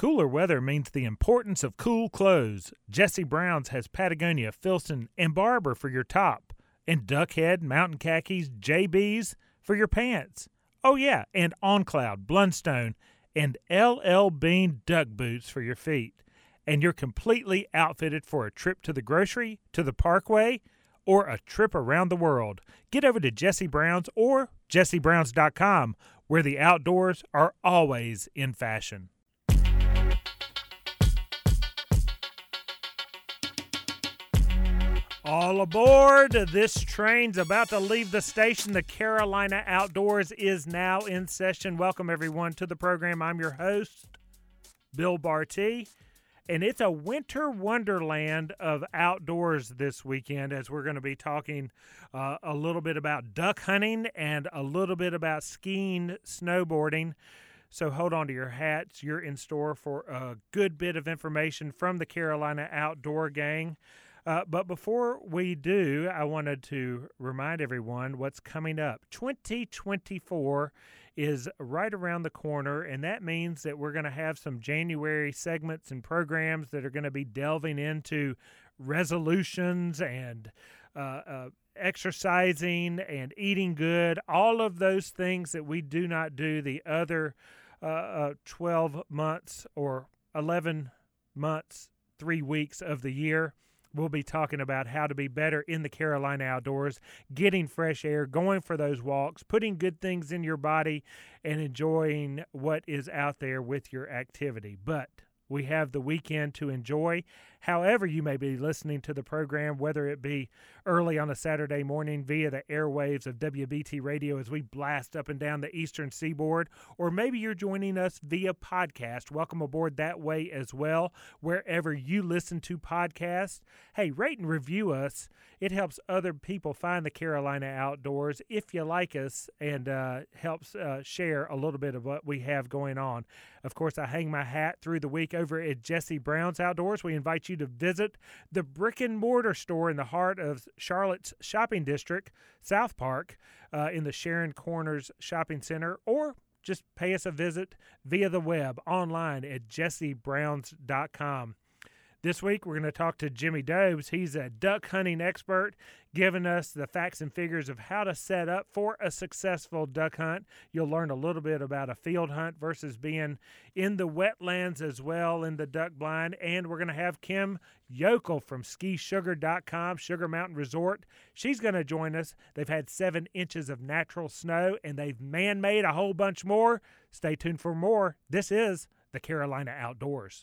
Cooler weather means the importance of cool clothes. Jesse Brown's has Patagonia, Filson, and Barbour for your top, and Duckhead, Mountain Khakis, JB's for your pants. Oh, yeah, and OnCloud, Blundstone, and LL Bean duck boots for your feet. And you're completely outfitted for a trip to the grocery, to the parkway, or a trip around the world. Get over to Jesse Brown's or jessebrowns.com, where the outdoors are always in fashion. All aboard! This train's about to leave the station. The Carolina Outdoors is now in session. Welcome, everyone, to the program. I'm your host, Bill Bartee, and it's a winter wonderland of outdoors this weekend as we're going to be talking uh, a little bit about duck hunting and a little bit about skiing, snowboarding. So hold on to your hats. You're in store for a good bit of information from the Carolina Outdoor Gang. Uh, but before we do, I wanted to remind everyone what's coming up. 2024 is right around the corner, and that means that we're going to have some January segments and programs that are going to be delving into resolutions and uh, uh, exercising and eating good, all of those things that we do not do the other uh, uh 12 months or 11 months, three weeks of the year. We'll be talking about how to be better in the Carolina outdoors, getting fresh air, going for those walks, putting good things in your body, and enjoying what is out there with your activity. But we have the weekend to enjoy. However, you may be listening to the program, whether it be early on a Saturday morning via the airwaves of WBT Radio as we blast up and down the eastern seaboard, or maybe you're joining us via podcast. Welcome aboard that way as well, wherever you listen to podcasts. Hey, rate and review us. It helps other people find the Carolina outdoors if you like us and uh, helps uh, share a little bit of what we have going on. Of course, I hang my hat through the week over at Jesse Brown's Outdoors. We invite you to visit the brick and mortar store in the heart of Charlotte's shopping district, South Park, uh, in the Sharon Corners Shopping Center, or just pay us a visit via the web online at jessebrowns.com. This week, we're going to talk to Jimmy Dobes. He's a duck hunting expert, giving us the facts and figures of how to set up for a successful duck hunt. You'll learn a little bit about a field hunt versus being in the wetlands as well in the duck blind. And we're going to have Kim Jochl from skisugar.com, Sugar Mountain Resort. She's going to join us. They've had seven inches of natural snow and they've man made a whole bunch more. Stay tuned for more. This is the Carolina Outdoors.